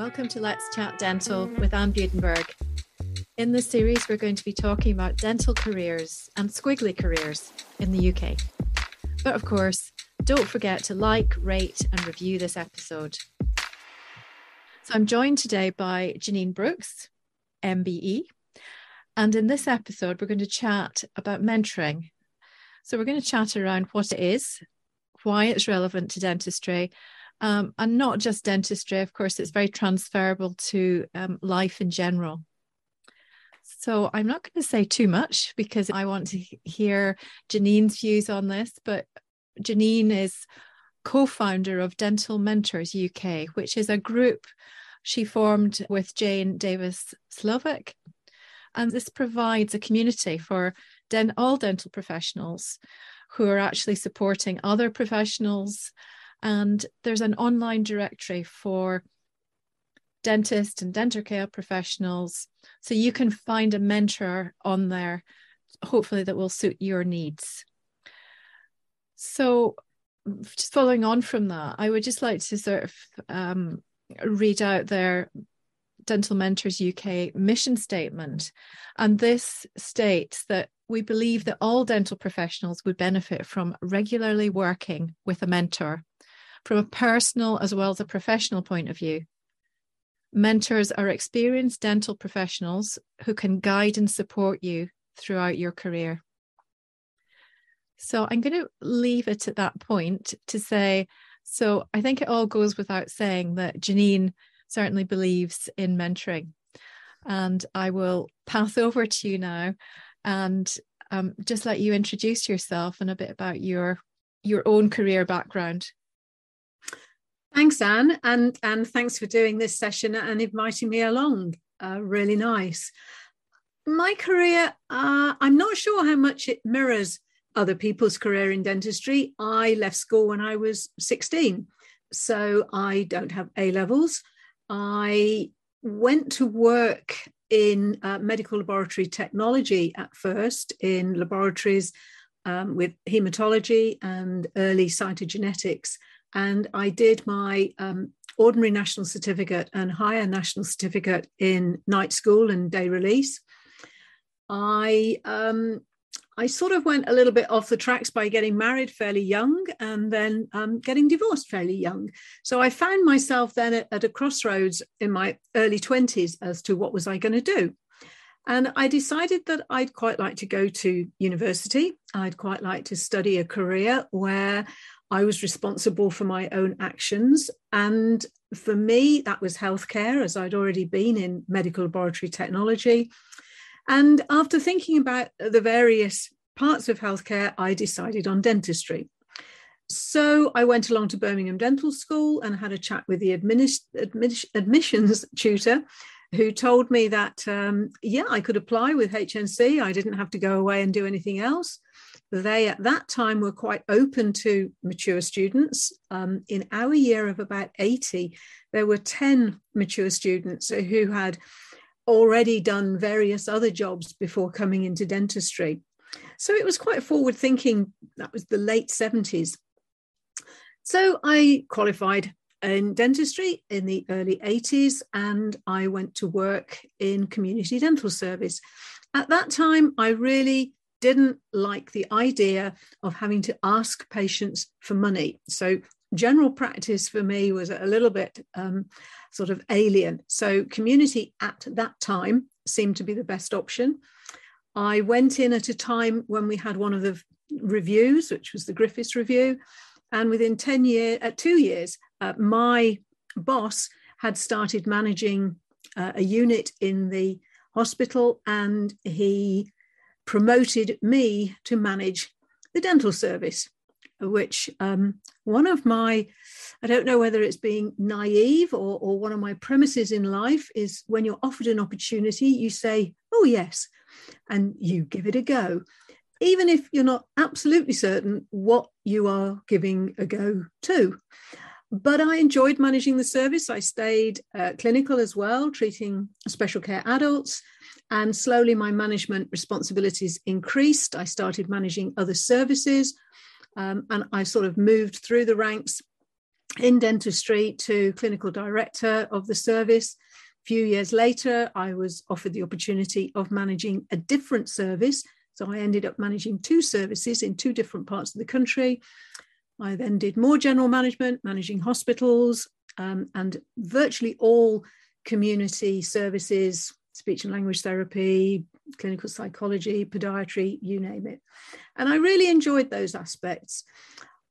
Welcome to Let's Chat Dental with Anne Budenberg. In this series, we're going to be talking about dental careers and squiggly careers in the UK. But of course, don't forget to like, rate, and review this episode. So I'm joined today by Janine Brooks, MBE. And in this episode, we're going to chat about mentoring. So we're going to chat around what it is, why it's relevant to dentistry, um, and not just dentistry. Of course, it's very transferable to um, life in general. So I'm not going to say too much because I want to hear Janine's views on this. But Janine is co-founder of Dental Mentors UK, which is a group she formed with Jane Davies Slowik. And this provides a community for den- all dental professionals who are actually supporting other professionals and there's an online directory for dentists and dental care professionals. So you can find a mentor on there, hopefully, that will suit your needs. So, just following on from that, I would just like to sort of um, read out their Dental Mentors UK mission statement. And this states that we believe that all dental professionals would benefit from regularly working with a mentor from a personal as well as a professional point of view. Mentors are experienced dental professionals who can guide and support you throughout your career. So I'm going to leave it at that point to say so I think it all goes without saying that Janine certainly believes in mentoring. And I will pass over to you now and um, just let you introduce yourself and a bit about your your own career background. Thanks, Anne, and and thanks for doing this session and inviting me along. Uh, really nice. My career, uh, I'm not sure how much it mirrors other people's career in dentistry. I left school when I was 16, so I don't have A levels. I went to work in uh, medical laboratory technology at first in laboratories um, with hematology and early cytogenetics and I did my um, ordinary national certificate and higher national certificate in night school and day release. I um, I sort of went a little bit off the tracks by getting married fairly young and then um, getting divorced fairly young. So I found myself then at, at a crossroads in my early 20s as to what was I going to do. And I decided that I'd quite like to go to university. I'd quite like to study a career where I was responsible for my own actions. And for me, that was healthcare, as I'd already been in medical laboratory technology. And after thinking about the various parts of healthcare, I decided on dentistry. So I went along to Birmingham Dental School and had a chat with the admissions tutor who told me that, um, yeah, I could apply with HNC. I didn't have to go away and do anything else. They at that time were quite open to mature students. Um, in our year of about 80, there were 10 mature students who had already done various other jobs before coming into dentistry. So it was quite forward thinking. That was the late 70s. So I qualified in dentistry in the early 80s and I went to work in community dental service. At that time, I really didn't like the idea of having to ask patients for money. So, general practice for me was a little bit um, sort of alien. So, community at that time seemed to be the best option. I went in at a time when we had one of the reviews, which was the Griffiths Review. And within 10 years, uh, two years, uh, my boss had started managing uh, a unit in the hospital and he promoted me to manage the dental service, which um, one of my, I don't know whether it's being naive or, or one of my premises in life is when you're offered an opportunity, you say, oh, yes, and you give it a go. Even if you're not absolutely certain what you are giving a go to. But I enjoyed managing the service. I stayed uh, clinical as well, treating special care adults. And slowly my management responsibilities increased. I started managing other services um, and I sort of moved through the ranks in dentistry to clinical director of the service. A few years later, I was offered the opportunity of managing a different service. So I ended up managing two services in two different parts of the country. I then did more general management, managing hospitals um, and virtually all community services, speech and language therapy, clinical psychology, podiatry, you name it. And I really enjoyed those aspects.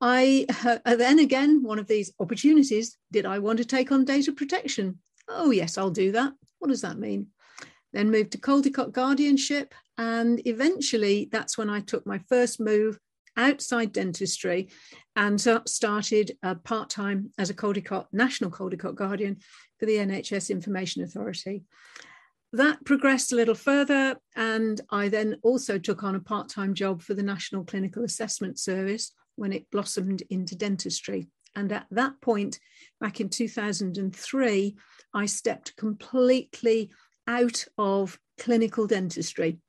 I uh, then again, one of these opportunities, did I want to take on data protection? Oh, yes, I'll do that. What does that mean? Then moved to Caldicott guardianship. And eventually, that's when I took my first move outside dentistry and started part time as a Caldicott, National Caldicott Guardian for the NHS Information Authority. That progressed a little further, and I then also took on a part time job for the National Clinical Assessment Service when it blossomed into dentistry. And at that point, back in 2003, I stepped completely out of clinical dentistry.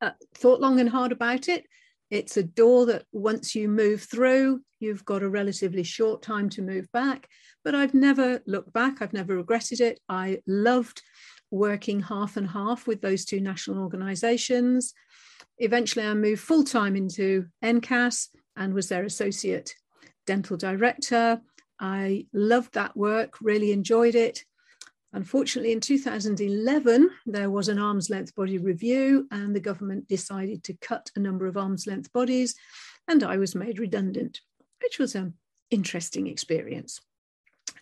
Uh, thought long and hard about it. It's a door that once you move through, you've got a relatively short time to move back. But I've never looked back, I've never regretted it. I loved working half and half with those two national organisations. Eventually, I moved full time into NCAS and was their associate dental director. I loved that work, really enjoyed it. Unfortunately, in 2011, there was an arm's length body review, and the government decided to cut a number of arm's length bodies, and I was made redundant, which was an interesting experience.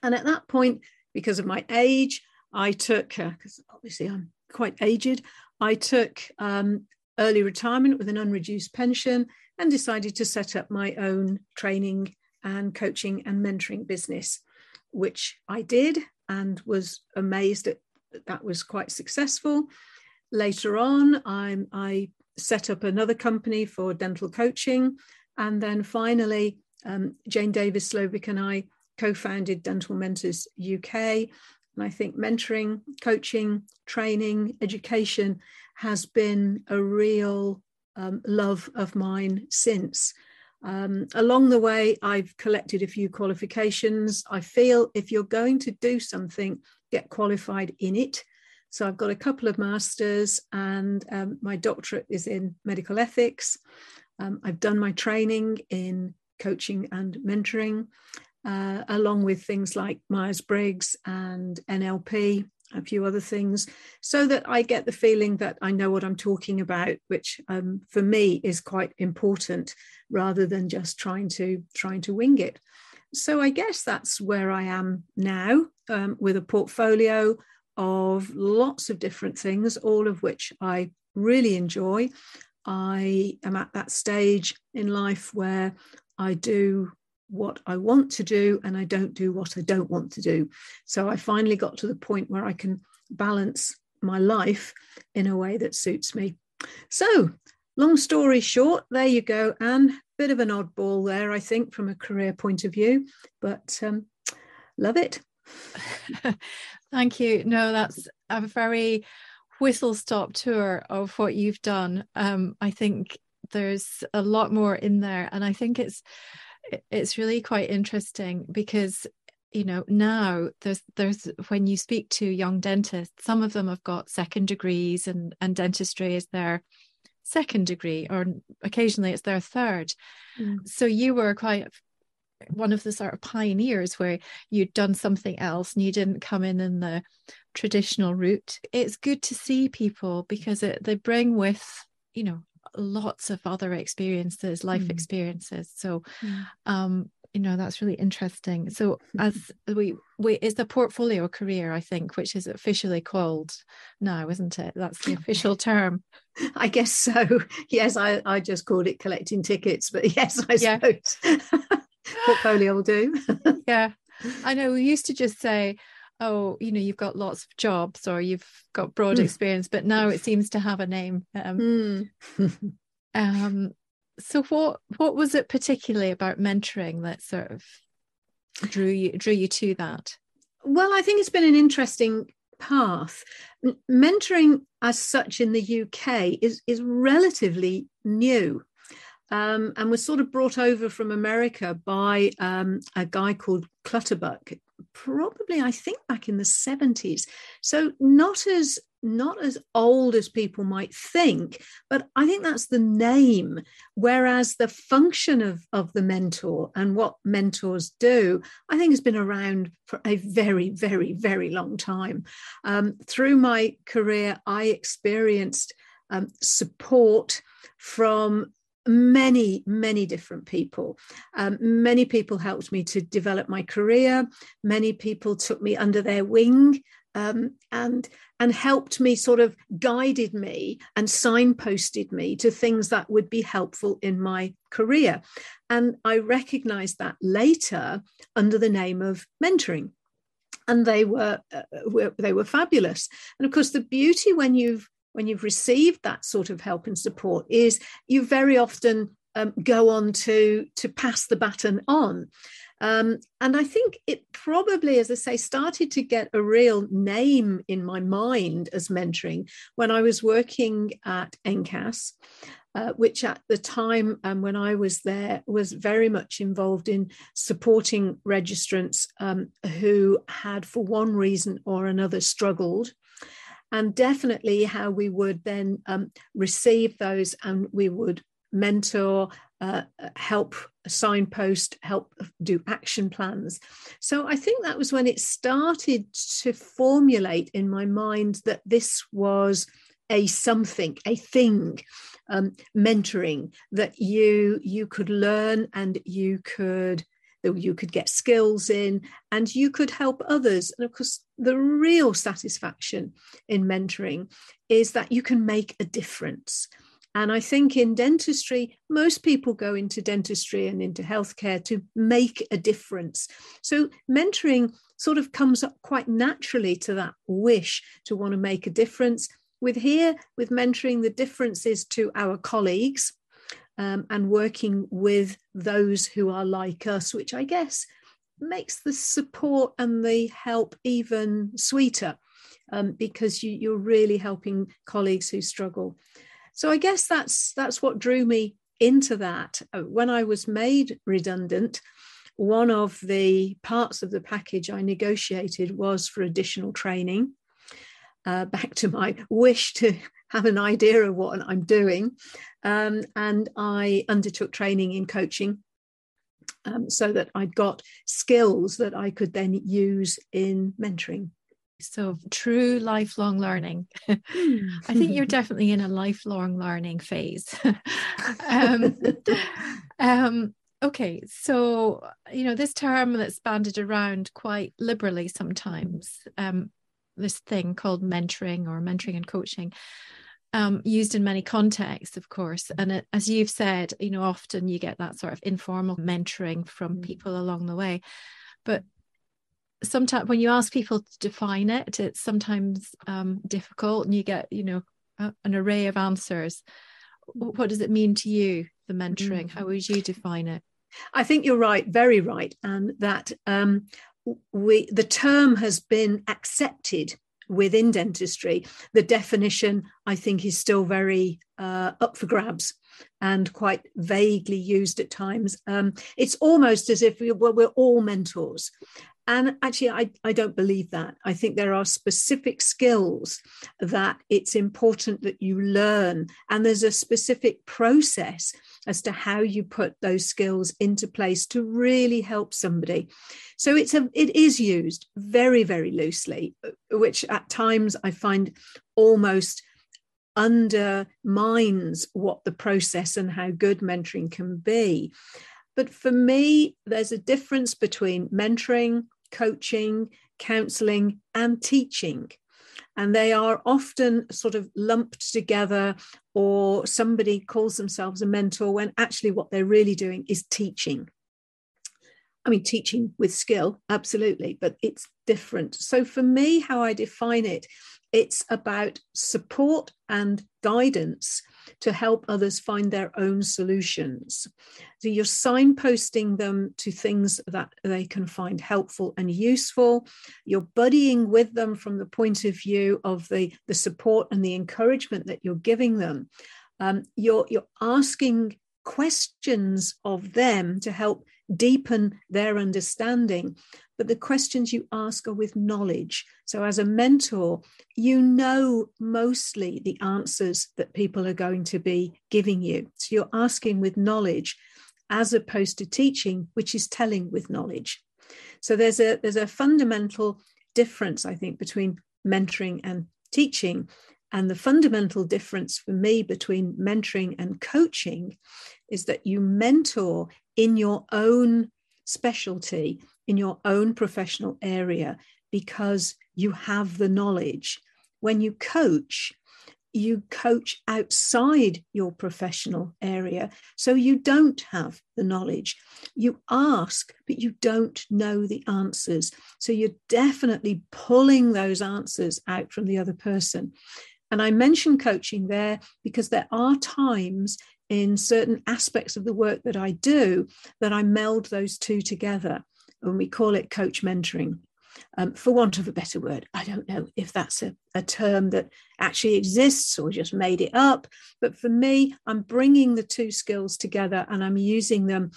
And at that point, because of my age, I took, because uh, obviously I'm quite aged, I took um, early retirement with an unreduced pension and decided to set up my own training and coaching and mentoring business, which I did and was amazed that that was quite successful. Later on, I, I set up another company for dental coaching. And then finally, um, Jane Davies Slowik and I co founded Dental Mentors UK, and I think mentoring, coaching, training, education has been a real um, love of mine since. Um, along the way, I've collected a few qualifications. I feel if you're going to do something, get qualified in it. So I've got a couple of masters, and um, my doctorate is in medical ethics. Um, I've done my training in coaching and mentoring uh, along with things like Myers Briggs and NLP, a few other things, so that I get the feeling that I know what I'm talking about, which um, for me is quite important, rather than just trying to trying to wing it. So I guess that's where I am now, um, with a portfolio of lots of different things, all of which I really enjoy. I am at that stage in life where I do what I want to do and I don't do what I don't want to do. So I finally got to the point where I can balance my life in a way that suits me. So, long story short, there you go, Anne. Bit of an oddball there, I think, from a career point of view, but um, love it. Thank you. No, that's a very whistle stop tour of what you've done. Um, I think there's a lot more in there, and I think it's it's really quite interesting because you know now there's there's when you speak to young dentists some of them have got second degrees and and dentistry is their second degree or occasionally it's their third mm. so you were quite one of the sort of pioneers where you'd done something else and you didn't come in in the traditional route it's good to see people because it, they bring with you know lots of other experiences life mm. experiences. So mm. um you know that's really interesting. So as we we is the portfolio career i think which is officially called now isn't it? That's the official term. I guess so. Yes i i just called it collecting tickets but yes i yeah. suppose. Portfolio will do. Yeah. I know we used to just say oh you know you've got lots of jobs or you've got broad mm. experience but now it seems to have a name um, mm. um, so what what was it particularly about mentoring that sort of drew you drew you to that well i think it's been an interesting path mentoring as such in the uk is is relatively new um, and was sort of brought over from America by um, a guy called Clutterbuck, probably I think back in the 70s. So not as not as old as people might think, but I think that's the name. Whereas the function of, of the mentor and what mentors do, I think has been around for a very, very, very long time. Um, through my career, I experienced um, support from many, many different people. Um, many people helped me to develop my career. Many people took me under their wing um, and and helped me, sort of guided me and signposted me to things that would be helpful in my career. And I recognized that later under the name of mentoring. And they were, uh, were they were fabulous. And of course, the beauty when you've when you've received that sort of help and support is you very often um, go on to to pass the baton on um, and I think it probably, as I say, started to get a real name in my mind as mentoring when I was working at NCAS. Uh, which at the time um, when I was there was very much involved in supporting registrants um, who had, for one reason or another, struggled and definitely how we would then um, receive those and we would mentor, uh, help signpost, help do action plans. So I think that was when it started to formulate in my mind that this was a something, a thing, um, mentoring that you you could learn and you could that you could get skills in and you could help others. And of course, the real satisfaction in mentoring is that you can make a difference. And I think in dentistry, most people go into dentistry and into healthcare to make a difference. So mentoring sort of comes up quite naturally to that wish to want to make a difference. With here, with mentoring, the difference is to our colleagues um, and working with those who are like us, which I guess makes the support and the help even sweeter um, because you, you're really helping colleagues who struggle. So I guess that's that's what drew me into that. Uh, when I was made redundant, one of the parts of the package I negotiated was for additional training. Uh, back to my wish to have an idea of what I'm doing. Um, and I undertook training in coaching um, so that I'd got skills that I could then use in mentoring. So true lifelong learning. I think you're definitely in a lifelong learning phase. um, um, okay, so you know this term that's banded around quite liberally sometimes. Um, this thing called mentoring or mentoring and coaching. Um, used in many contexts, of course. And it, as you've said, you know, often you get that sort of informal mentoring from mm. people along the way. But sometimes when you ask people to define it, it's sometimes um, difficult and you get, you know, a, an array of answers. What does it mean to you, the mentoring? Mm. How would you define it? I think you're right, very right, and that um, we the term has been accepted within dentistry. The definition, I think, is still very uh, up for grabs and quite vaguely used at times. Um, it's almost as if we, we're all mentors. And actually, I, I don't believe that. I think there are specific skills that it's important that you learn. And there's a specific process as to how you put those skills into place to really help somebody. So it's a it is used very, very loosely, which at times I find almost undermines what the process and how good mentoring can be. But for me, there's a difference between mentoring, coaching, counseling, and teaching. And they are often sort of lumped together, or somebody calls themselves a mentor when actually what they're really doing is teaching. I mean, teaching with skill, absolutely, but it's different. So for me, how I define it, it's about support and guidance to help others find their own solutions. So you're signposting them to things that they can find helpful and useful. You're buddying with them from the point of view of the, the support and the encouragement that you're giving them. Um, you're, you're asking questions of them to help deepen their understanding. But the questions you ask are with knowledge. So, as a mentor, you know mostly the answers that people are going to be giving you. So, you're asking with knowledge as opposed to teaching, which is telling with knowledge. So, there's a, there's a fundamental difference, I think, between mentoring and teaching. And the fundamental difference for me between mentoring and coaching is that you mentor in your own specialty, in your own professional area, because you have the knowledge. When you coach, you coach outside your professional area. So you don't have the knowledge. You ask, but you don't know the answers. So you're definitely pulling those answers out from the other person. And I mention coaching there because there are times in certain aspects of the work that I do that I meld those two together. And we call it coach mentoring um, for want of a better word. I don't know if that's a, a term that actually exists or just made it up. But for me, I'm bringing the two skills together and I'm using them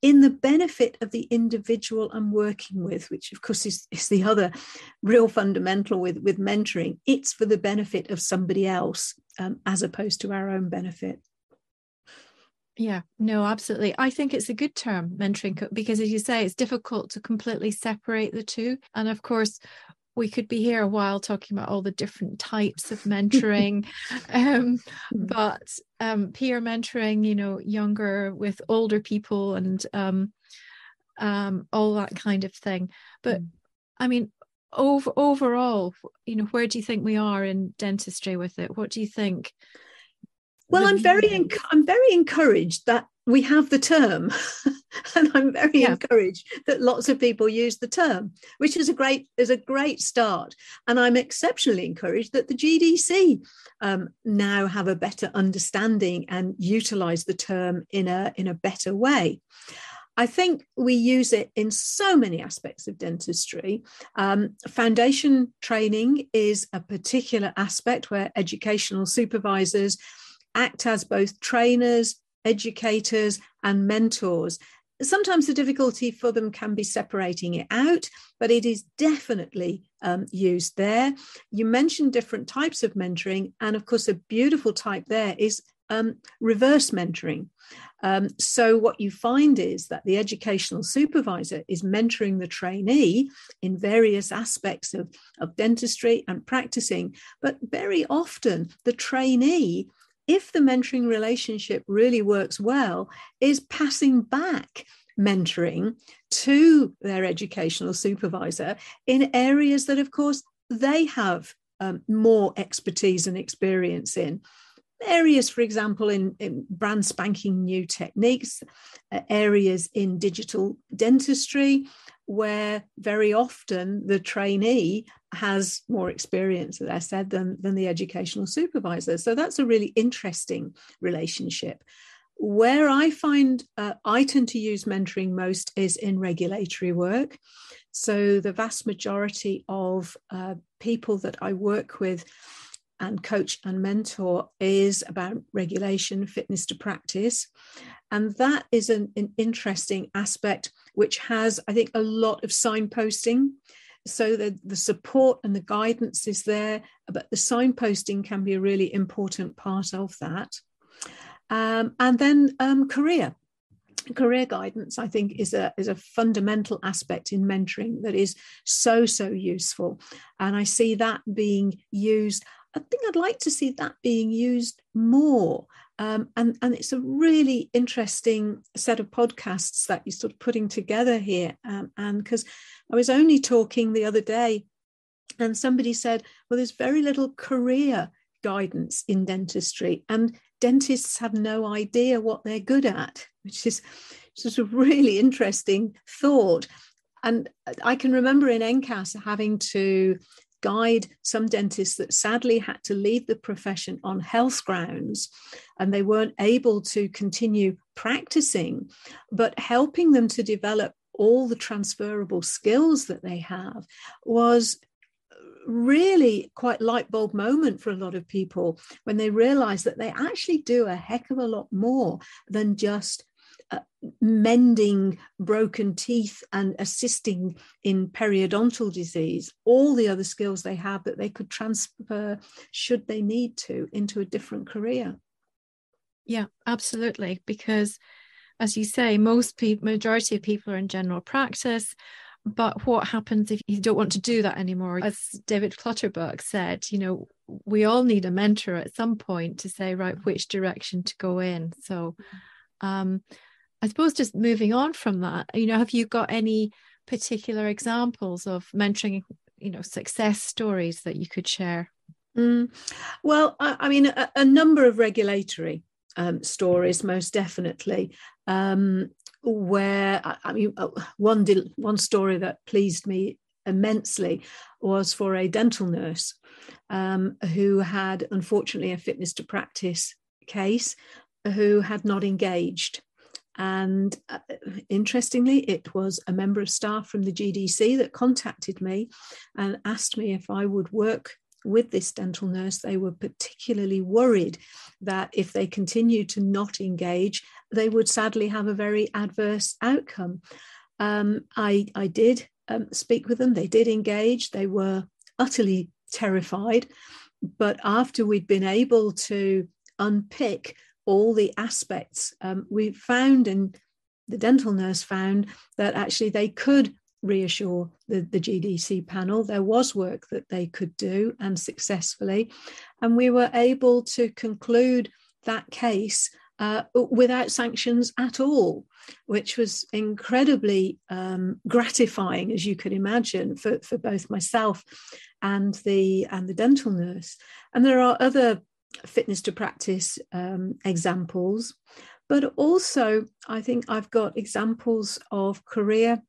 in the benefit of the individual I'm working with, which of course is, is the other real fundamental with, with mentoring. It's for the benefit of somebody else um, as opposed to our own benefit. Yeah, no, absolutely. I think it's a good term, mentoring, because as you say, it's difficult to completely separate the two. And of course, we could be here a while talking about all the different types of mentoring um, hmm. but um, peer mentoring you know younger with older people and um, um all that kind of thing but mm. i mean over, overall you know where do you think we are in dentistry with it what do you think well, I'm very enc- I'm very encouraged that we have the term, and I'm very yeah. encouraged that lots of people use the term, which is a great is a great start. And I'm exceptionally encouraged that the GDC um, now have a better understanding and utilize the term in a in a better way. I think we use it in so many aspects of dentistry. Um, foundation training is a particular aspect where educational supervisors act as both trainers, educators, and mentors. Sometimes the difficulty for them can be separating it out, but it is definitely um, used there. You mentioned different types of mentoring, and of course, a beautiful type there is um, reverse mentoring. Um, so, what you find is that the educational supervisor is mentoring the trainee in various aspects of, of dentistry and practicing, but very often the trainee if the mentoring relationship really works well, is passing back mentoring to their educational supervisor in areas that, of course, they have um, more expertise and experience in. Areas, for example, in, in brand spanking new techniques, uh, areas in digital dentistry, where very often the trainee has more experience, as I said, than, than the educational supervisor. So that's a really interesting relationship. Where I find uh, I tend to use mentoring most is in regulatory work. So the vast majority of uh, people that I work with and coach and mentor is about regulation, fitness to practice. And that is an, an interesting aspect which has, I think, a lot of signposting. So the, the support and the guidance is there, but the signposting can be a really important part of that. Um, and then um, career. Career guidance, I think, is a, is a fundamental aspect in mentoring that is so, so useful. And I see that being used. I think I'd like to see that being used more um, and, and it's a really interesting set of podcasts that you're sort of putting together here. Um, and because I was only talking the other day, and somebody said, well, there's very little career guidance in dentistry, and dentists have no idea what they're good at, which is sort of really interesting thought. And I can remember in NCAS having to guide some dentists that sadly had to leave the profession on health grounds and they weren't able to continue practicing, but helping them to develop all the transferable skills that they have was really quite light bulb moment for a lot of people when they realize that they actually do a heck of a lot more than just uh, mending broken teeth and assisting in periodontal disease, all the other skills they have that they could transfer, should they need to, into a different career. Yeah, absolutely. Because as you say, most people, majority of people are in general practice. But what happens if you don't want to do that anymore? As David Clutterbuck said, you know, we all need a mentor at some point to say, right, which direction to go in. So, um, I suppose just moving on from that, you know, have you got any particular examples of mentoring, you know, success stories that you could share? Mm. Well, I, I mean, a, a, number of regulatory um, stories, most definitely. Um, where I mean, uh, one did, one story that pleased me immensely was for a dental nurse um, who had, unfortunately, a fitness to practice case, who had not engaged. And uh, interestingly, it was a member of staff from the GDC that contacted me and asked me if I would work with this dental nurse. They were particularly worried that if they continued to not engage, they would sadly have a very adverse outcome. Um, I, I did um, speak with them, they did engage, they were utterly terrified. But after we'd been able to unpick all the aspects. Um, we found, and the dental nurse found, that actually they could reassure the, the GDC panel. There was work that they could do and successfully. And we were able to conclude that case uh, without sanctions at all, which was incredibly um, gratifying, as you could imagine, for, for both myself and the and the dental nurse. And there are other fitness to practice um, examples, but also I think I've got examples of career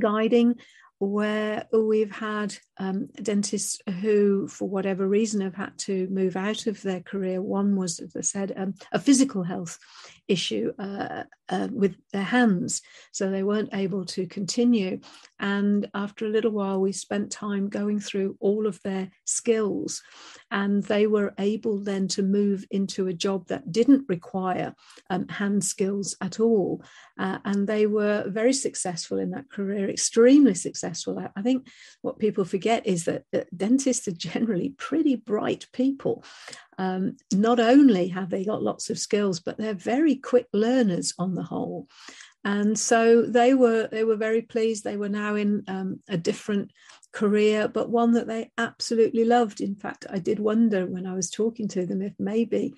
guiding where we've had um, dentists who, for whatever reason, have had to move out of their career. One was, as I said, um, a physical health issue uh, uh, with their hands, so they weren't able to continue. And after a little while, we spent time going through all of their skills, and they were able then to move into a job that didn't require um, hand skills at all. Uh, and they were very successful in that career, extremely successful. I, I think what people forget is that, that dentists are generally pretty bright people. Um, not only have they got lots of skills, but they're very quick learners on the whole. And so they were they were very pleased. They were now in um, a different career, but one that they absolutely loved. In fact, I did wonder when I was talking to them if maybe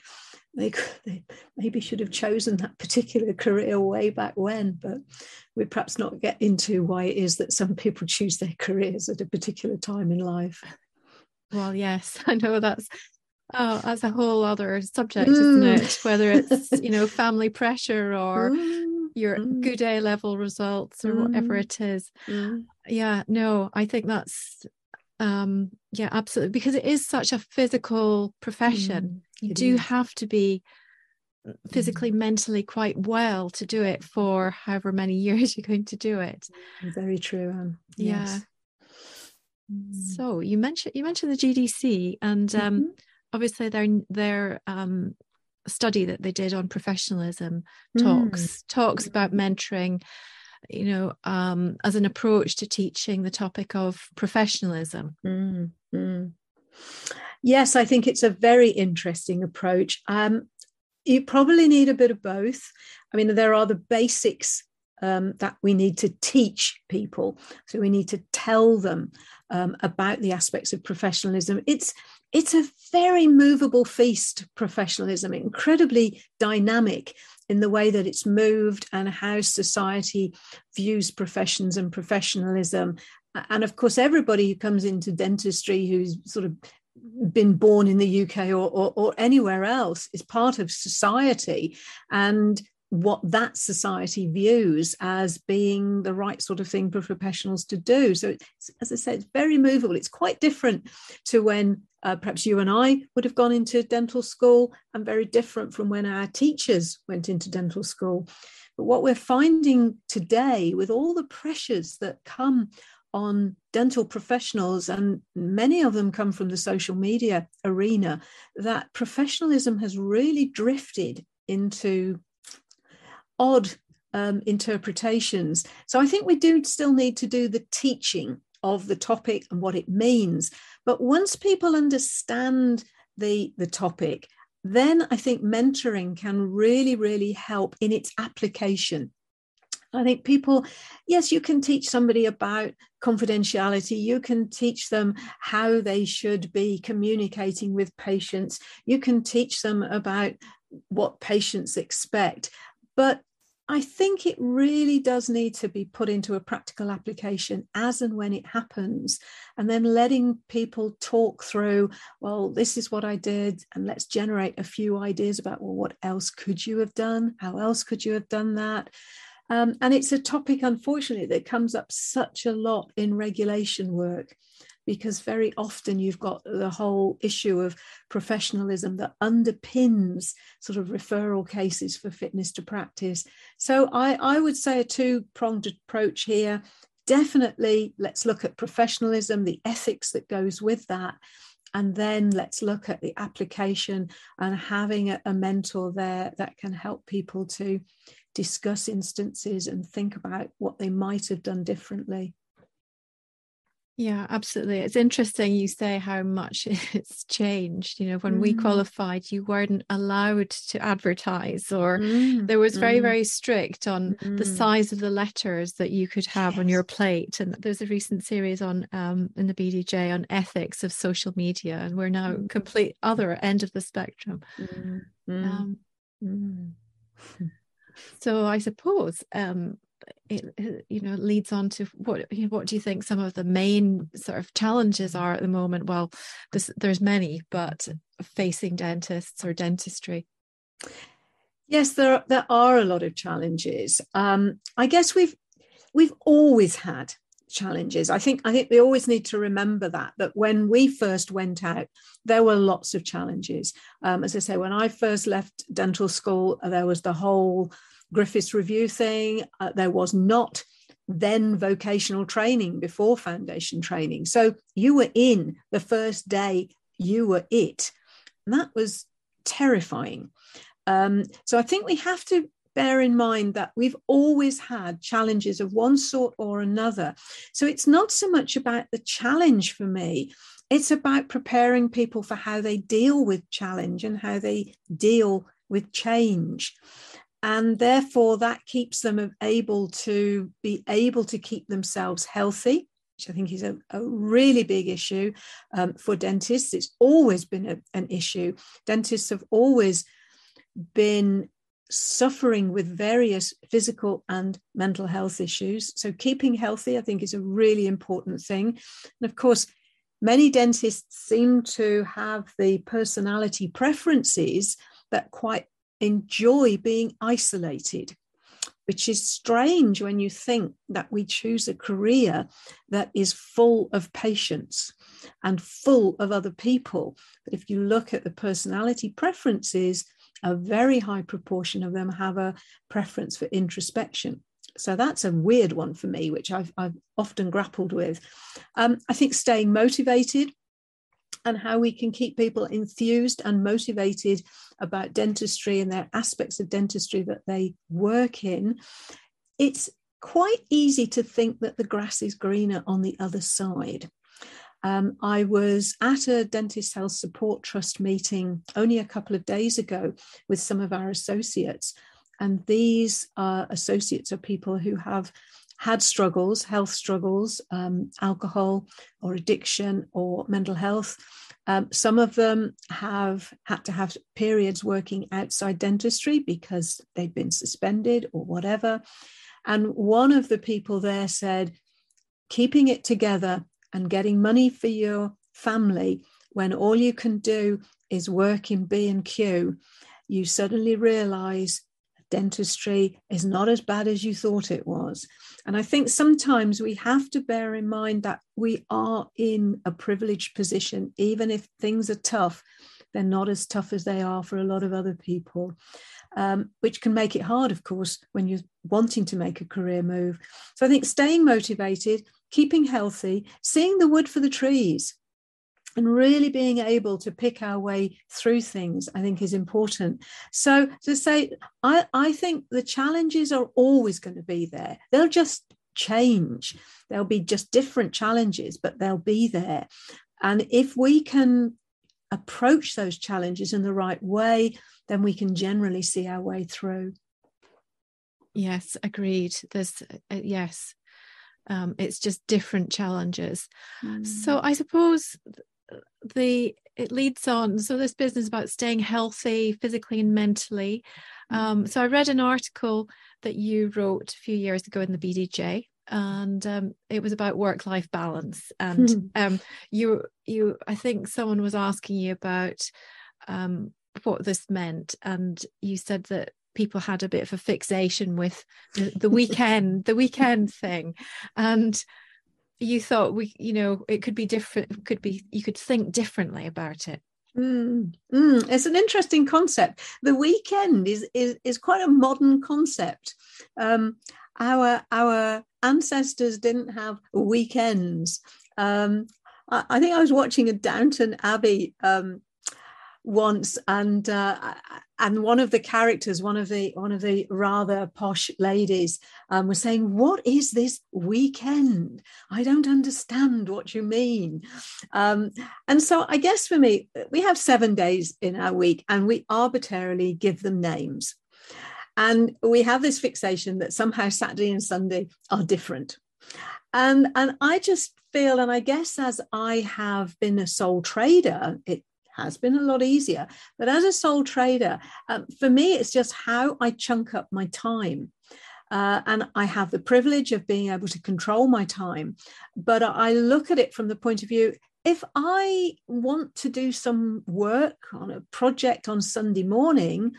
they, they maybe should have chosen that particular career way back when. But we perhaps not get into why it is that some people choose their careers at a particular time in life. Well, yes, I know that's oh, that's a whole other subject, mm. isn't it? Whether it's you know family pressure or mm. your mm. good A level results or whatever mm. it is. Mm. Yeah, no, I think that's um yeah absolutely because it is such a physical profession mm, you do is. have to be physically mm. mentally quite well to do it for however many years you're going to do it very true Anne. yeah yes. Mm. so you mentioned you mentioned the gdc and um mm-hmm. obviously their their um study that they did on professionalism talks mm. talks about mentoring you know, um, as an approach to teaching the topic of professionalism? Mm-hmm. Yes, I think it's a very interesting approach. Um, you probably need a bit of both. I mean, there are the basics um, that we need to teach people. So we need to tell them um, about the aspects of professionalism. It's it's a very movable feast, professionalism, incredibly dynamic in the way that it's moved and how society views professions and professionalism. And of course, everybody who comes into dentistry who's sort of been born in the UK or, or, or anywhere else is part of society. And what that society views as being the right sort of thing for professionals to do. So, as I said, it's very movable. It's quite different to when uh, perhaps you and I would have gone into dental school, and very different from when our teachers went into dental school. But what we're finding today, with all the pressures that come on dental professionals, and many of them come from the social media arena, that professionalism has really drifted into odd um, interpretations. So I think we do still need to do the teaching of the topic and what it means. But once people understand the, the topic, then I think mentoring can really, really help in its application. I think people, yes, you can teach somebody about confidentiality. You can teach them how they should be communicating with patients. You can teach them about what patients expect. But I think it really does need to be put into a practical application as and when it happens, and then letting people talk through, well, this is what I did, and let's generate a few ideas about, well, what else could you have done? How else could you have done that? Um, and it's a topic, unfortunately, that comes up such a lot in regulation work because very often you've got the whole issue of professionalism that underpins sort of referral cases for fitness to practice. So I, I would say a two pronged approach here. Definitely, let's look at professionalism, the ethics that goes with that. And then let's look at the application and having a, a mentor there that can help people to discuss instances and think about what they might have done differently. Yeah, absolutely. It's interesting you say how much it's changed. You know, when mm. we qualified, you weren't allowed to advertise, or mm. there was very, mm. very strict on the mm. size of the letters that you could have yes. on your plate. And there's a recent series on um, in the BDJ on ethics of social media, and we're now mm. complete other end of the spectrum. Mm. Um, so I suppose um, it, you know leads on to what what do you think some of the main sort of challenges are at the moment? Well this, there's many but facing dentists or dentistry. Yes there are, there are a lot of challenges. Um, i guess we've we've always had challenges. I think i think we always need to remember that that when we first went out there were lots of challenges. Um, as i say when i first left dental school there was the whole Griffiths Review thing. Uh, there was not then vocational training before foundation training. So you were in the first day, you were it. And that was terrifying. Um, so I think we have to bear in mind that we've always had challenges of one sort or another. So it's not so much about the challenge for me, it's about preparing people for how they deal with challenge and how they deal with change and therefore that keeps them able to be able to keep themselves healthy which I think is a, a really big issue um, for dentists. It's always been a, an issue. Dentists have always been suffering with various physical and mental health issues. So, keeping healthy, I think, is a really important thing. And of course, many dentists seem to have the personality preferences that quite enjoy being isolated, which is strange when you think that we choose a career that is full of patients and full of other people. But if you look at the personality preferences, a very high proportion of them have a preference for introspection. So that's a weird one for me, which I've, I've often grappled with. Um, I think staying motivated and how we can keep people enthused and motivated about dentistry and their aspects of dentistry that they work in, it's quite easy to think that the grass is greener on the other side. Um, I was at a Dentist Health Support Trust meeting only a couple of days ago with some of our associates. And these uh, associates are people who have had struggles, health struggles, um, alcohol or addiction or mental health. Um, some of them have had to have periods working outside dentistry because they'd been suspended or whatever. And one of the people there said, keeping it together and getting money for your family when all you can do is work in B&Q, you suddenly realize dentistry is not as bad as you thought it was. And I think sometimes we have to bear in mind that we are in a privileged position, even if things are tough, they're not as tough as they are for a lot of other people um, which can make it hard of course when you're wanting to make a career move so i think staying motivated keeping healthy seeing the wood for the trees and really being able to pick our way through things i think is important. So to say i, I think the challenges are always going to be there. They'll just change. There'll be just different challenges but they'll be there. And if we can approach those challenges in the right way then we can generally see our way through. Yes agreed. There's uh, yes. Um, it's just different challenges. Mm. so i suppose the it leads on so this business about staying healthy physically and mentally mm. um, so i read an article that you wrote a few years ago in the bdj and um, it was about work life balance and mm. um, you you i think someone was asking you about um, what this meant and you said that people had a bit of a fixation with the, the weekend the weekend thing and you thought we you know it could be different could be you could think differently about it Mm, mm, it's an interesting concept. The weekend is is, is quite a modern concept. Um, our our ancestors didn't have weekends. Um, I, I, think I was watching a Downton Abbey um, once, and uh, and one of the characters, one of the one of the rather posh ladies, um, was saying, "What is this weekend? I don't understand what you mean." Um, and so, I guess for me, we have seven days in our week, and we arbitrarily give them names. And we have this fixation that somehow Saturday and Sunday are different. And, and I just feel, and I guess as I have been a sole trader, it has been a lot easier. But as a sole trader, um, for me, it's just how I chunk up my time. Uh, and I have the privilege of being able to control my time. But I look at it from the point of view if I want to do some work on a project on Sunday morning,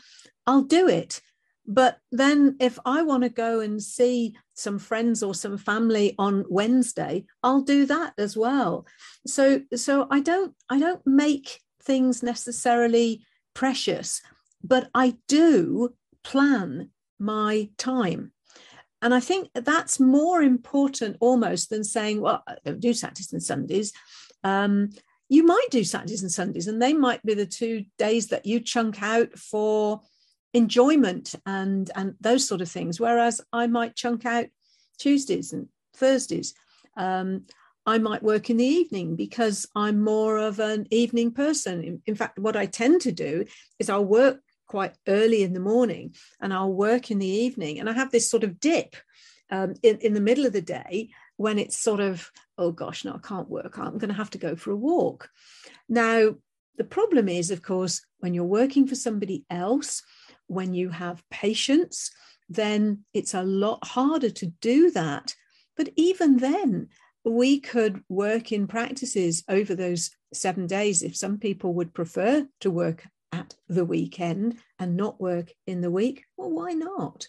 I'll do it. But then if I want to go and see some friends or some family on Wednesday, I'll do that as well. So so I don't I don't make things necessarily precious, but I do plan my time. And I think that's more important almost than saying, well, I don't do Saturdays and Sundays. Um, you might do Saturdays and Sundays, and they might be the two days that you chunk out for enjoyment and and those sort of things. Whereas I might chunk out Tuesdays and Thursdays. Um, I might work in the evening because I'm more of an evening person. In, in, fact, what I tend to do is I'll work quite early in the morning and I'll work in the evening. And I have this sort of dip um, in, in the middle of the day when it's sort of, oh gosh, no, I can't work. I'm going to have to go for a walk. Now, the problem is, of course, when you're working for somebody else, when you have patients, then it's a lot harder to do that. But even then, we could work in practices over those seven days if some people would prefer to work at the weekend and not work in the week. Well, why not?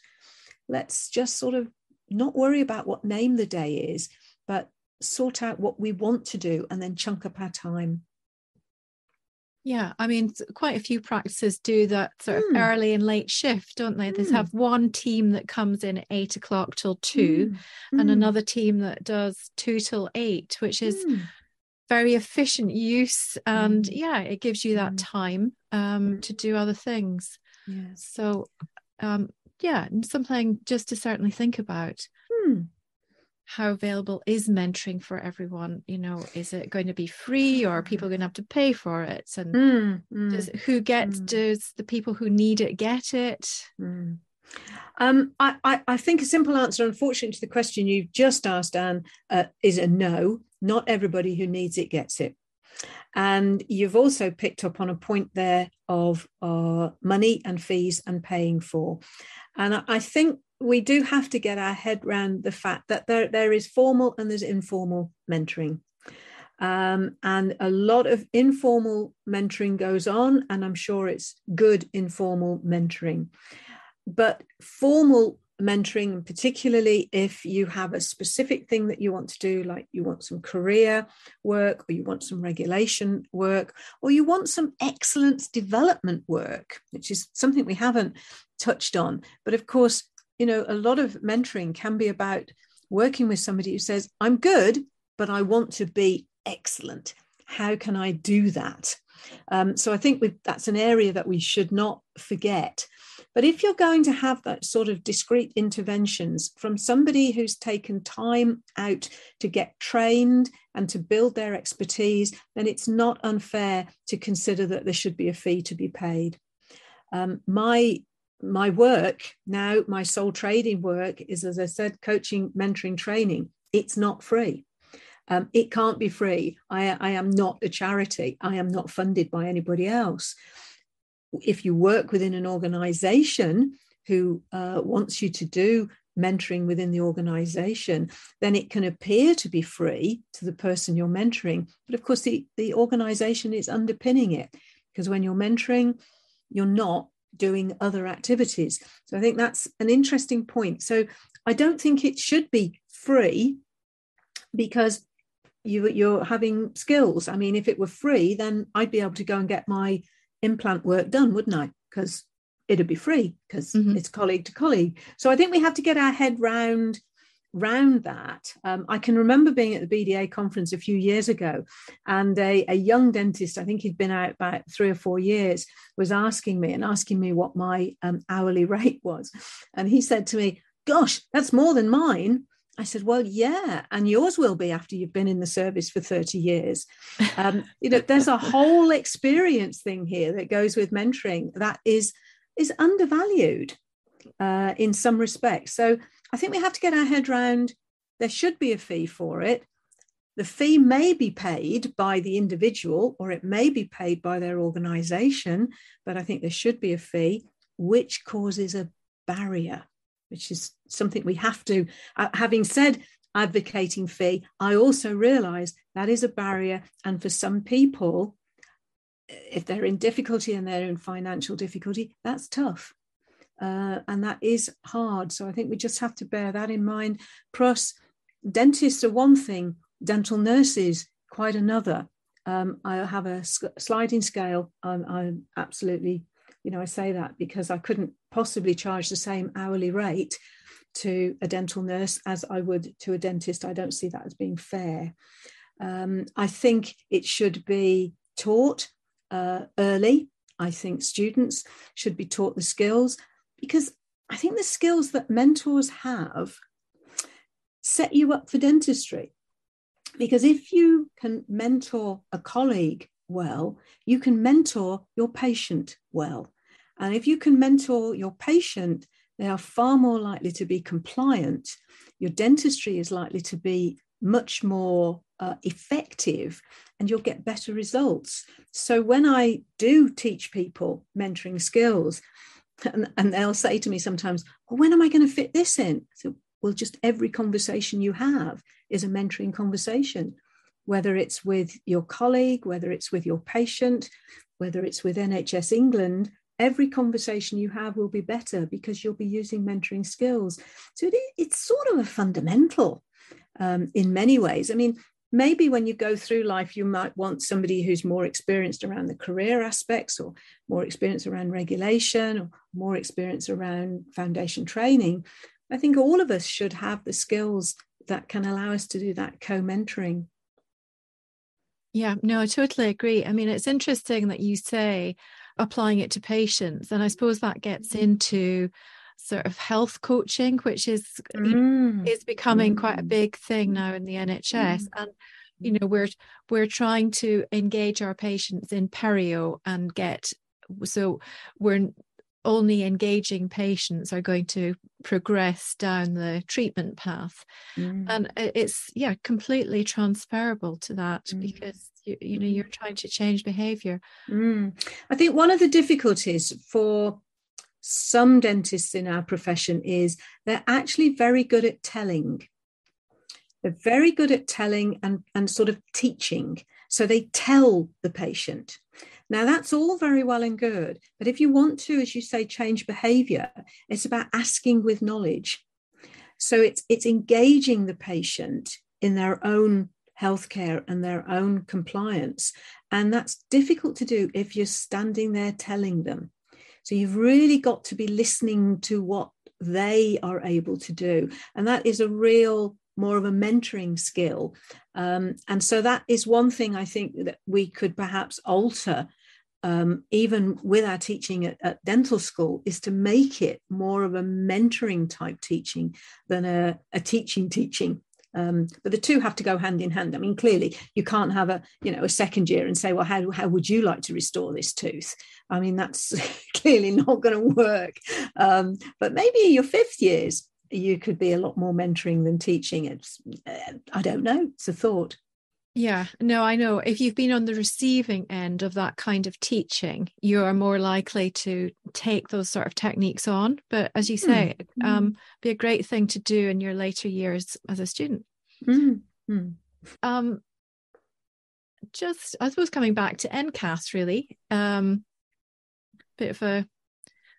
Let's just sort of not worry about what name the day is, but sort out what we want to do and then chunk up our time yeah, I mean, quite a few practices do that sort of mm. early and late shift, don't they? They mm. have one team that comes in at eight o'clock till two, mm. and hmm. another team that does two till eight, which is hmm. very efficient use. And hmm. yeah, it gives you that time um, to do other things. Yes. So, um, yeah, something just to certainly think about how available is mentoring for everyone? You know is it going to be free or are people going to have to pay for it? And mm, mm, does, who gets mm. does the people who need it get it? Mm. um, I, I, think a simple answer unfortunately to the question you've just asked anne uh, is a no. Not everybody who needs it gets it. And you've also picked up on a point there of uh, money and fees and paying for. And I think we do have to get our head around the fact that there, there is formal and there's informal mentoring. Um, and a lot of informal mentoring goes on, and I'm sure it's good informal mentoring. But formal mentoring, particularly if you have a specific thing that you want to do, like you want some career work, or you want some regulation work, or you want some excellence development work, which is something we haven't touched on. But of course, you know, a lot of mentoring can be about working with somebody who says, I'm good, but I want to be excellent. How can I do that? Um, so I think that's an area that we should not forget. But if you're going to have that sort of discrete interventions from somebody who's taken time out to get trained and to build their expertise, then it's not unfair to consider that there should be a fee to be paid. Um, my my work now, my sole trading work is, as I said, coaching, mentoring, training. It's not free. Um, it can't be free. I, I am not a charity. I am not funded by anybody else. If you work within an organization who uh, wants you to do mentoring within the organization, then it can appear to be free to the person you're mentoring. But of course, the, the organization is underpinning it because when you're mentoring, you're not doing other activities. So I think that's an interesting point. So I don't think it should be free because you, you're having skills. I mean, if it were free, then I'd be able to go and get my implant work done, wouldn't I? Because it'd be free because mm-hmm. it's colleague to colleague. So I think we have to get our head round round that. Um, I can remember being at the BDA conference a few years ago, and a, a, young dentist, I think he'd been out about three or four years, was asking me and asking me what my um, hourly rate was. And he said to me, Gosh, that's more than mine. I said, well, yeah, and yours will be after you've been in the service for 30 years. Um, you know, there's a whole experience thing here that goes with mentoring that is is undervalued uh, in some respects. So I think we have to get our head around there should be a fee for it. The fee may be paid by the individual or it may be paid by their organization, but I think there should be a fee, which causes a barrier which is something we have to, uh, having said advocating fee, I also realize that is a barrier. And for some people, if they're in difficulty and they're in financial difficulty, that's tough. Uh, and that is hard. So I think we just have to bear that in mind. Plus, dentists are one thing, dental nurses quite another. Um, I have a sliding scale. I'm, I'm absolutely you know, I say that because I couldn't possibly charge the same hourly rate to a dental nurse as I would to a dentist. I don't see that as being fair. Um, I think it should be taught uh, early. I think students should be taught the skills because I think the skills that mentors have set you up for dentistry. Because if you can mentor a colleague well, you can mentor your patient well. And if you can mentor your patient, they are far more likely to be compliant. Your dentistry is likely to be much more uh, effective and you'll get better results. So when I do teach people mentoring skills, and, and they'll say to me sometimes, well, when am I going to fit this in? So, well, just every conversation you have is a mentoring conversation, whether it's with your colleague, whether it's with your patient, whether it's with NHS England, every conversation you have will be better because you'll be using mentoring skills. So it, it's sort of a fundamental um, in many ways. I mean, maybe when you go through life, you might want somebody who's more experienced around the career aspects or more experience around regulation or more experience around foundation training. I think all of us should have the skills that can allow us to do that co mentoring. Yeah, no, I totally agree. I mean, it's interesting that you say applying it to patients. And I suppose that gets mm-hmm. into sort of health coaching, which is mm. is becoming mm. quite a mm. big thing now in the NHS. Mm. And you know, we're we're trying to engage our patients in perio and get so we're only engaging patients are going to progress down the treatment path mm. and it's yeah completely transferable to that mm. because you, you know you're trying to change behavior mm. i think one of the difficulties for some dentists in our profession is they're actually very good at telling they're very good at telling and, and sort of teaching so they tell the patient Now, that's all very well and good. But if you want to, as you say, change behavior, it's about asking with knowledge. So it's, it's engaging the patient in their own healthcare and their own compliance. And that's difficult to do if you're standing there telling them. So you've really got to be listening to what they are able to do. And that is a real more of a mentoring skill. Um, and so that is one thing I think that we could perhaps alter. Um, even with our teaching at, at, dental school, is to make it more of a mentoring type teaching than a, a teaching teaching. Um, but the two have to go hand in hand. I mean, clearly, you can't have a you know a second year and say, well, how how would you like to restore this tooth? I mean, that's clearly not going to work. Um, but maybe your fifth years, you could be a lot more mentoring than teaching. It's uh, I don't know. It's a thought. Yeah, no, I know. If you've been on the receiving end of that kind of teaching, you are more likely to take those sort of techniques on. But as you say, mm. um, be a great thing to do in your later years as a student. Mm. Um, just, I suppose, coming back to NCAS, really, um, bit of a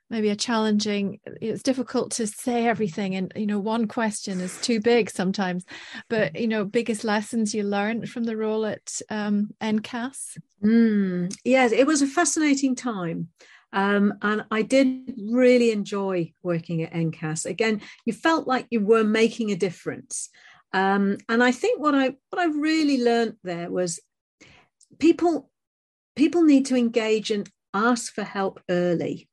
maybe a challenging it's difficult to say everything and you know one question is too big sometimes but you know biggest lessons you learned from the role at um, ncas mm, yes it was a fascinating time um, and I did really enjoy working at NCAS. Again, you felt like you were making a difference. Um, and I think what I what I really learned there was people people need to engage and ask for help early.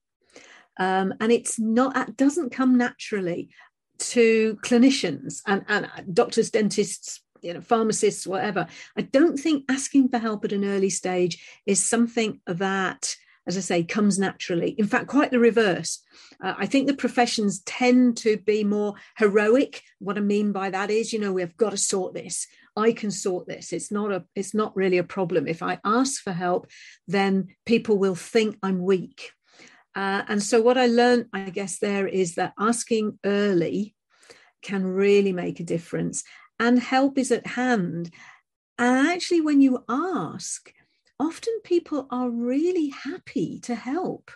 Um, and it's not, it doesn't come naturally to clinicians and, and doctors, dentists, you know, pharmacists, whatever. I don't think asking for help at an early stage is something that, as I say, comes naturally. In fact, quite the reverse. Uh, I think the professions tend to be more heroic. What I mean by that is, you know, we've got to sort this. I can sort this. It's not a. It's not really a problem. If I ask for help, then people will think I'm weak. Uh, and so, what I learned, I guess, there is that asking early can really make a difference, and help is at hand. And actually, when you ask, often people are really happy to help.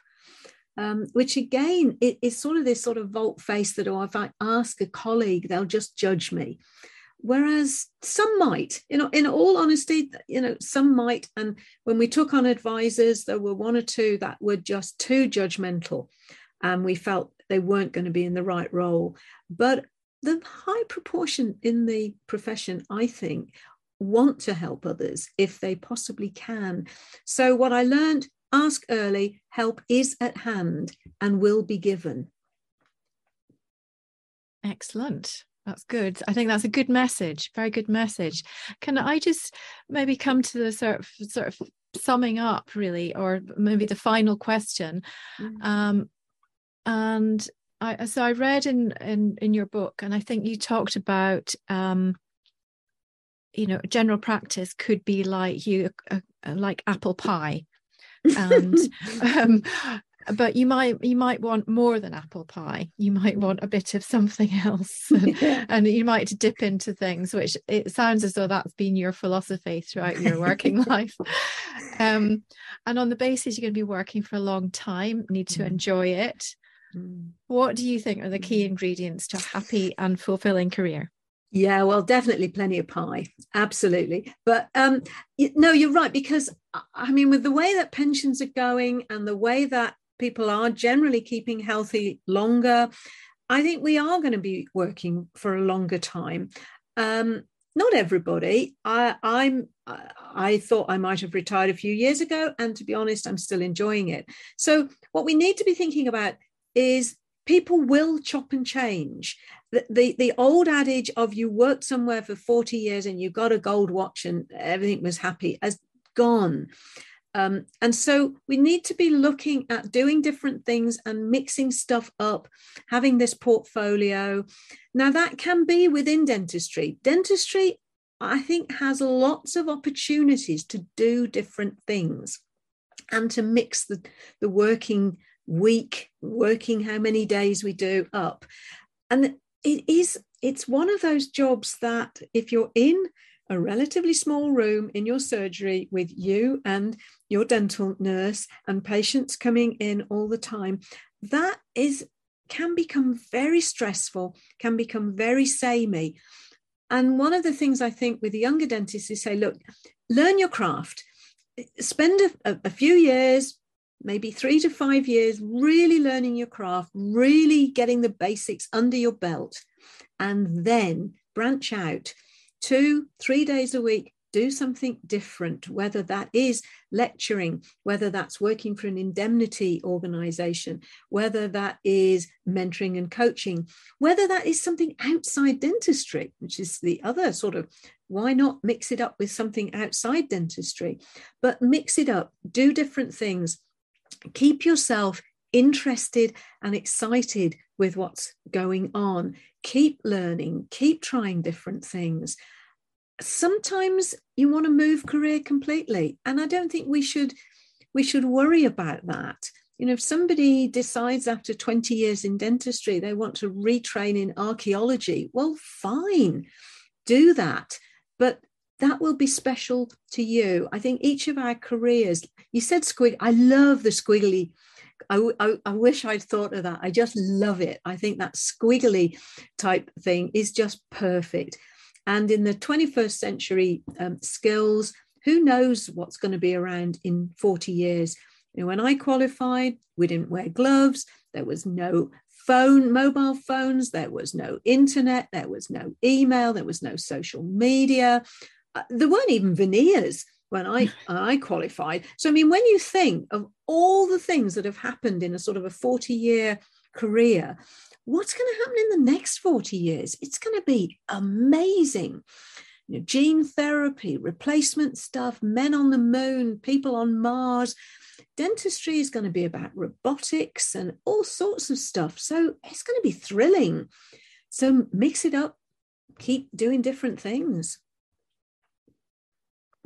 Um, which again it, is sort of this sort of volte face that oh if i ask a colleague they'll just judge me whereas some might you know in all honesty you know some might and when we took on advisors there were one or two that were just too judgmental and we felt they weren't going to be in the right role. But the high proportion in the profession i think want to help others if they possibly can. So what i learned ask early help is at hand and will be given. Excellent that's good. I think that's a good message. Very good message. Can I just maybe come to the sort of sort of summing up, really, or maybe the final question? Mm. Um, and I so I read in in in your book, and I think you talked about um, you know general practice could be like you uh, like apple pie and um, but you might you might want more than apple pie you might mm. want a bit of something else and, and, you might dip into things which it sounds as though that's been your philosophy throughout your working life um, and on the basis you're going to be working for a long time need to mm. enjoy it mm. what do you think are the key ingredients to a happy and fulfilling career yeah, well, definitely plenty of pie. Absolutely. But um, no, you're right, because I mean, with the way that pensions are going and the way that people are generally keeping healthy longer. I think we are going to be working for a longer time. Um, not everybody. I, I'm. I thought I might have retired a few years ago, and to be honest, I'm still enjoying it. So, what we need to be thinking about is people will chop and change. The, the, the old adage of you worked somewhere for 40 years and you got a gold watch and everything was happy has gone. Um, and so we need to be looking at doing different things and mixing stuff up, having this portfolio. Now, that can be within dentistry. Dentistry, I think, has lots of opportunities to do different things and to mix the, the working week, working how many days we do up. And it is, it's one of those jobs that if you're in a relatively small room in your surgery with you and your dental nurse and patients coming in all the time, that is can become very stressful, can become very samey. And one of the things I think with the younger dentists is say, look, learn your craft, spend a, a few years, maybe three to five years, really learning your craft, really getting the basics under your belt, and then branch out two, three days a week, do something different, whether that is lecturing, whether that's working for an indemnity organization, whether that is mentoring and coaching, whether that is something outside dentistry, which is the other sort of why not mix it up with something outside dentistry? But mix it up, do different things, keep yourself interested and excited with what's going on. Keep learning, keep trying different things. Sometimes you want to move career completely and i don't think we should we should worry about that. You know if somebody decides after 20 years in dentistry they want to retrain in archaeology well fine do that. But that will be special to you. I think each of our careers you said squig i love the squiggly I, I, I, wish I'd thought of that. I just love it. I think that squiggly type thing is just perfect. And in the 21st century um, skills, who knows what's going to be around in 40 years? You know, when I qualified, we didn't wear gloves. There was no phone, mobile phones. There was no internet. There was no email. There was no social media. Uh, there weren't even veneers when I I qualified. So I mean, when you think of all the things that have happened in a sort of a 40 year career, what's going to happen in the next 40 years? It's going to be amazing. You know, gene therapy, replacement stuff, men on the moon, people on Mars. Dentistry is going to be about robotics and all sorts of stuff. So it's going to be thrilling. So mix it up, keep doing different things.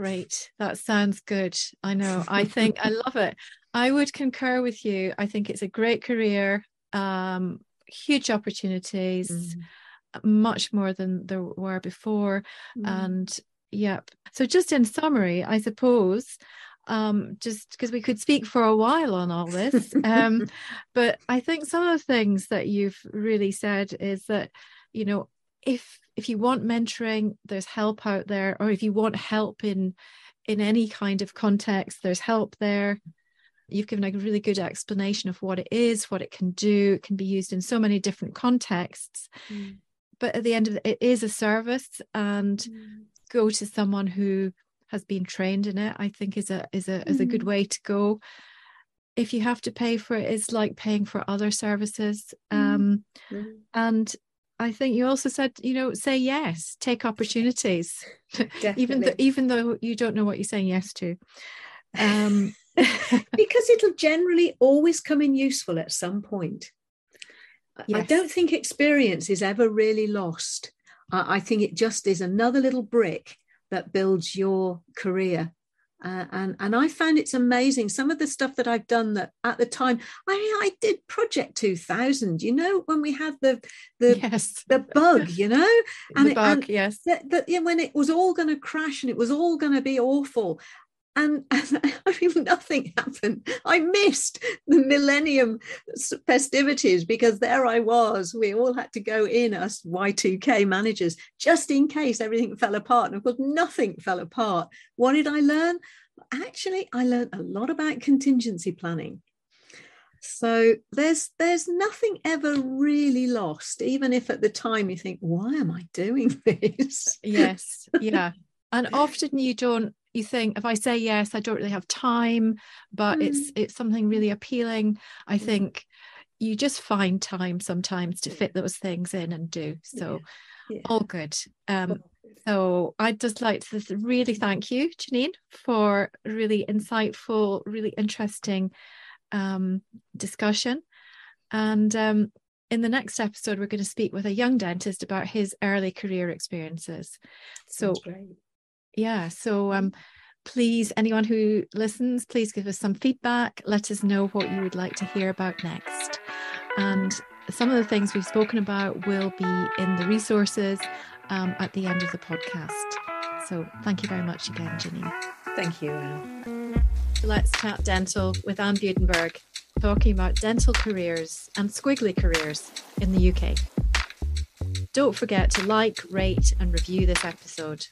Great. That sounds good. I know. I think I love it. I would concur with you. I think it's a great career. Um, huge opportunities, mm. much more than there were before. Mm. And yep. So, just in summary, I suppose, um, just because we could speak for a while on all this, um, but I think some of the things that you've really said is that, you know, if if you want mentoring, there's help out there, or if you want help in in any kind of context, there's help there you've given a really good explanation of what it is, what it can do. It can be used in so many different contexts. Mm. But at the end of it, it is a service, and mm. go to someone who has been trained in it. I think is a is a mm. is a good mm. way to go. If you have to pay for it, it's like paying for other services. Mm. Um, and I think you also said, you know, say yes, take opportunities, even though even though you don't know what you're saying yes to. Um, because it'll generally always come in useful at some point. Yes. I don't think experience is ever really lost. I, I think it just is another little brick that builds your career. Uh, and and I found it's amazing. Some of the stuff that I've done that at the time, I I did Project 2000. You know when we had the the yes. the bug, you know, and the it, bug, and yes, that, that, yeah, when it was all going to crash and it was all going to be awful, and, and, I mean, nothing happened. I missed the millennium festivities because there I was. We all had to go in, us Y2K managers, just in case everything fell apart. And of course, nothing fell apart. What did I learn? Actually, I learned a lot about contingency planning. So there's there's nothing ever really lost, even if at the time you think, why am I doing this? Yes, yeah. And often you don't you think if I say yes, I don't really have time, but mm. it's it's something really appealing. I think you just find time sometimes to fit those things in and do. So yeah. Yeah. all good. Um, so I'd just like to really thank you, Janine, for really insightful, really interesting um, discussion. And um, in the next episode, we're going to speak with a young dentist about his early career experiences. So yeah so um mm. please anyone who listens please give us some feedback. Let us know what you would like to hear about next. And some of the things we've spoken about will be in the resources um, at the end of the podcast. So thank you very much again ginny thank you let's chat dental with anne budenberg talking about dental careers and squiggly careers in the uk don't forget to like rate and review this episode.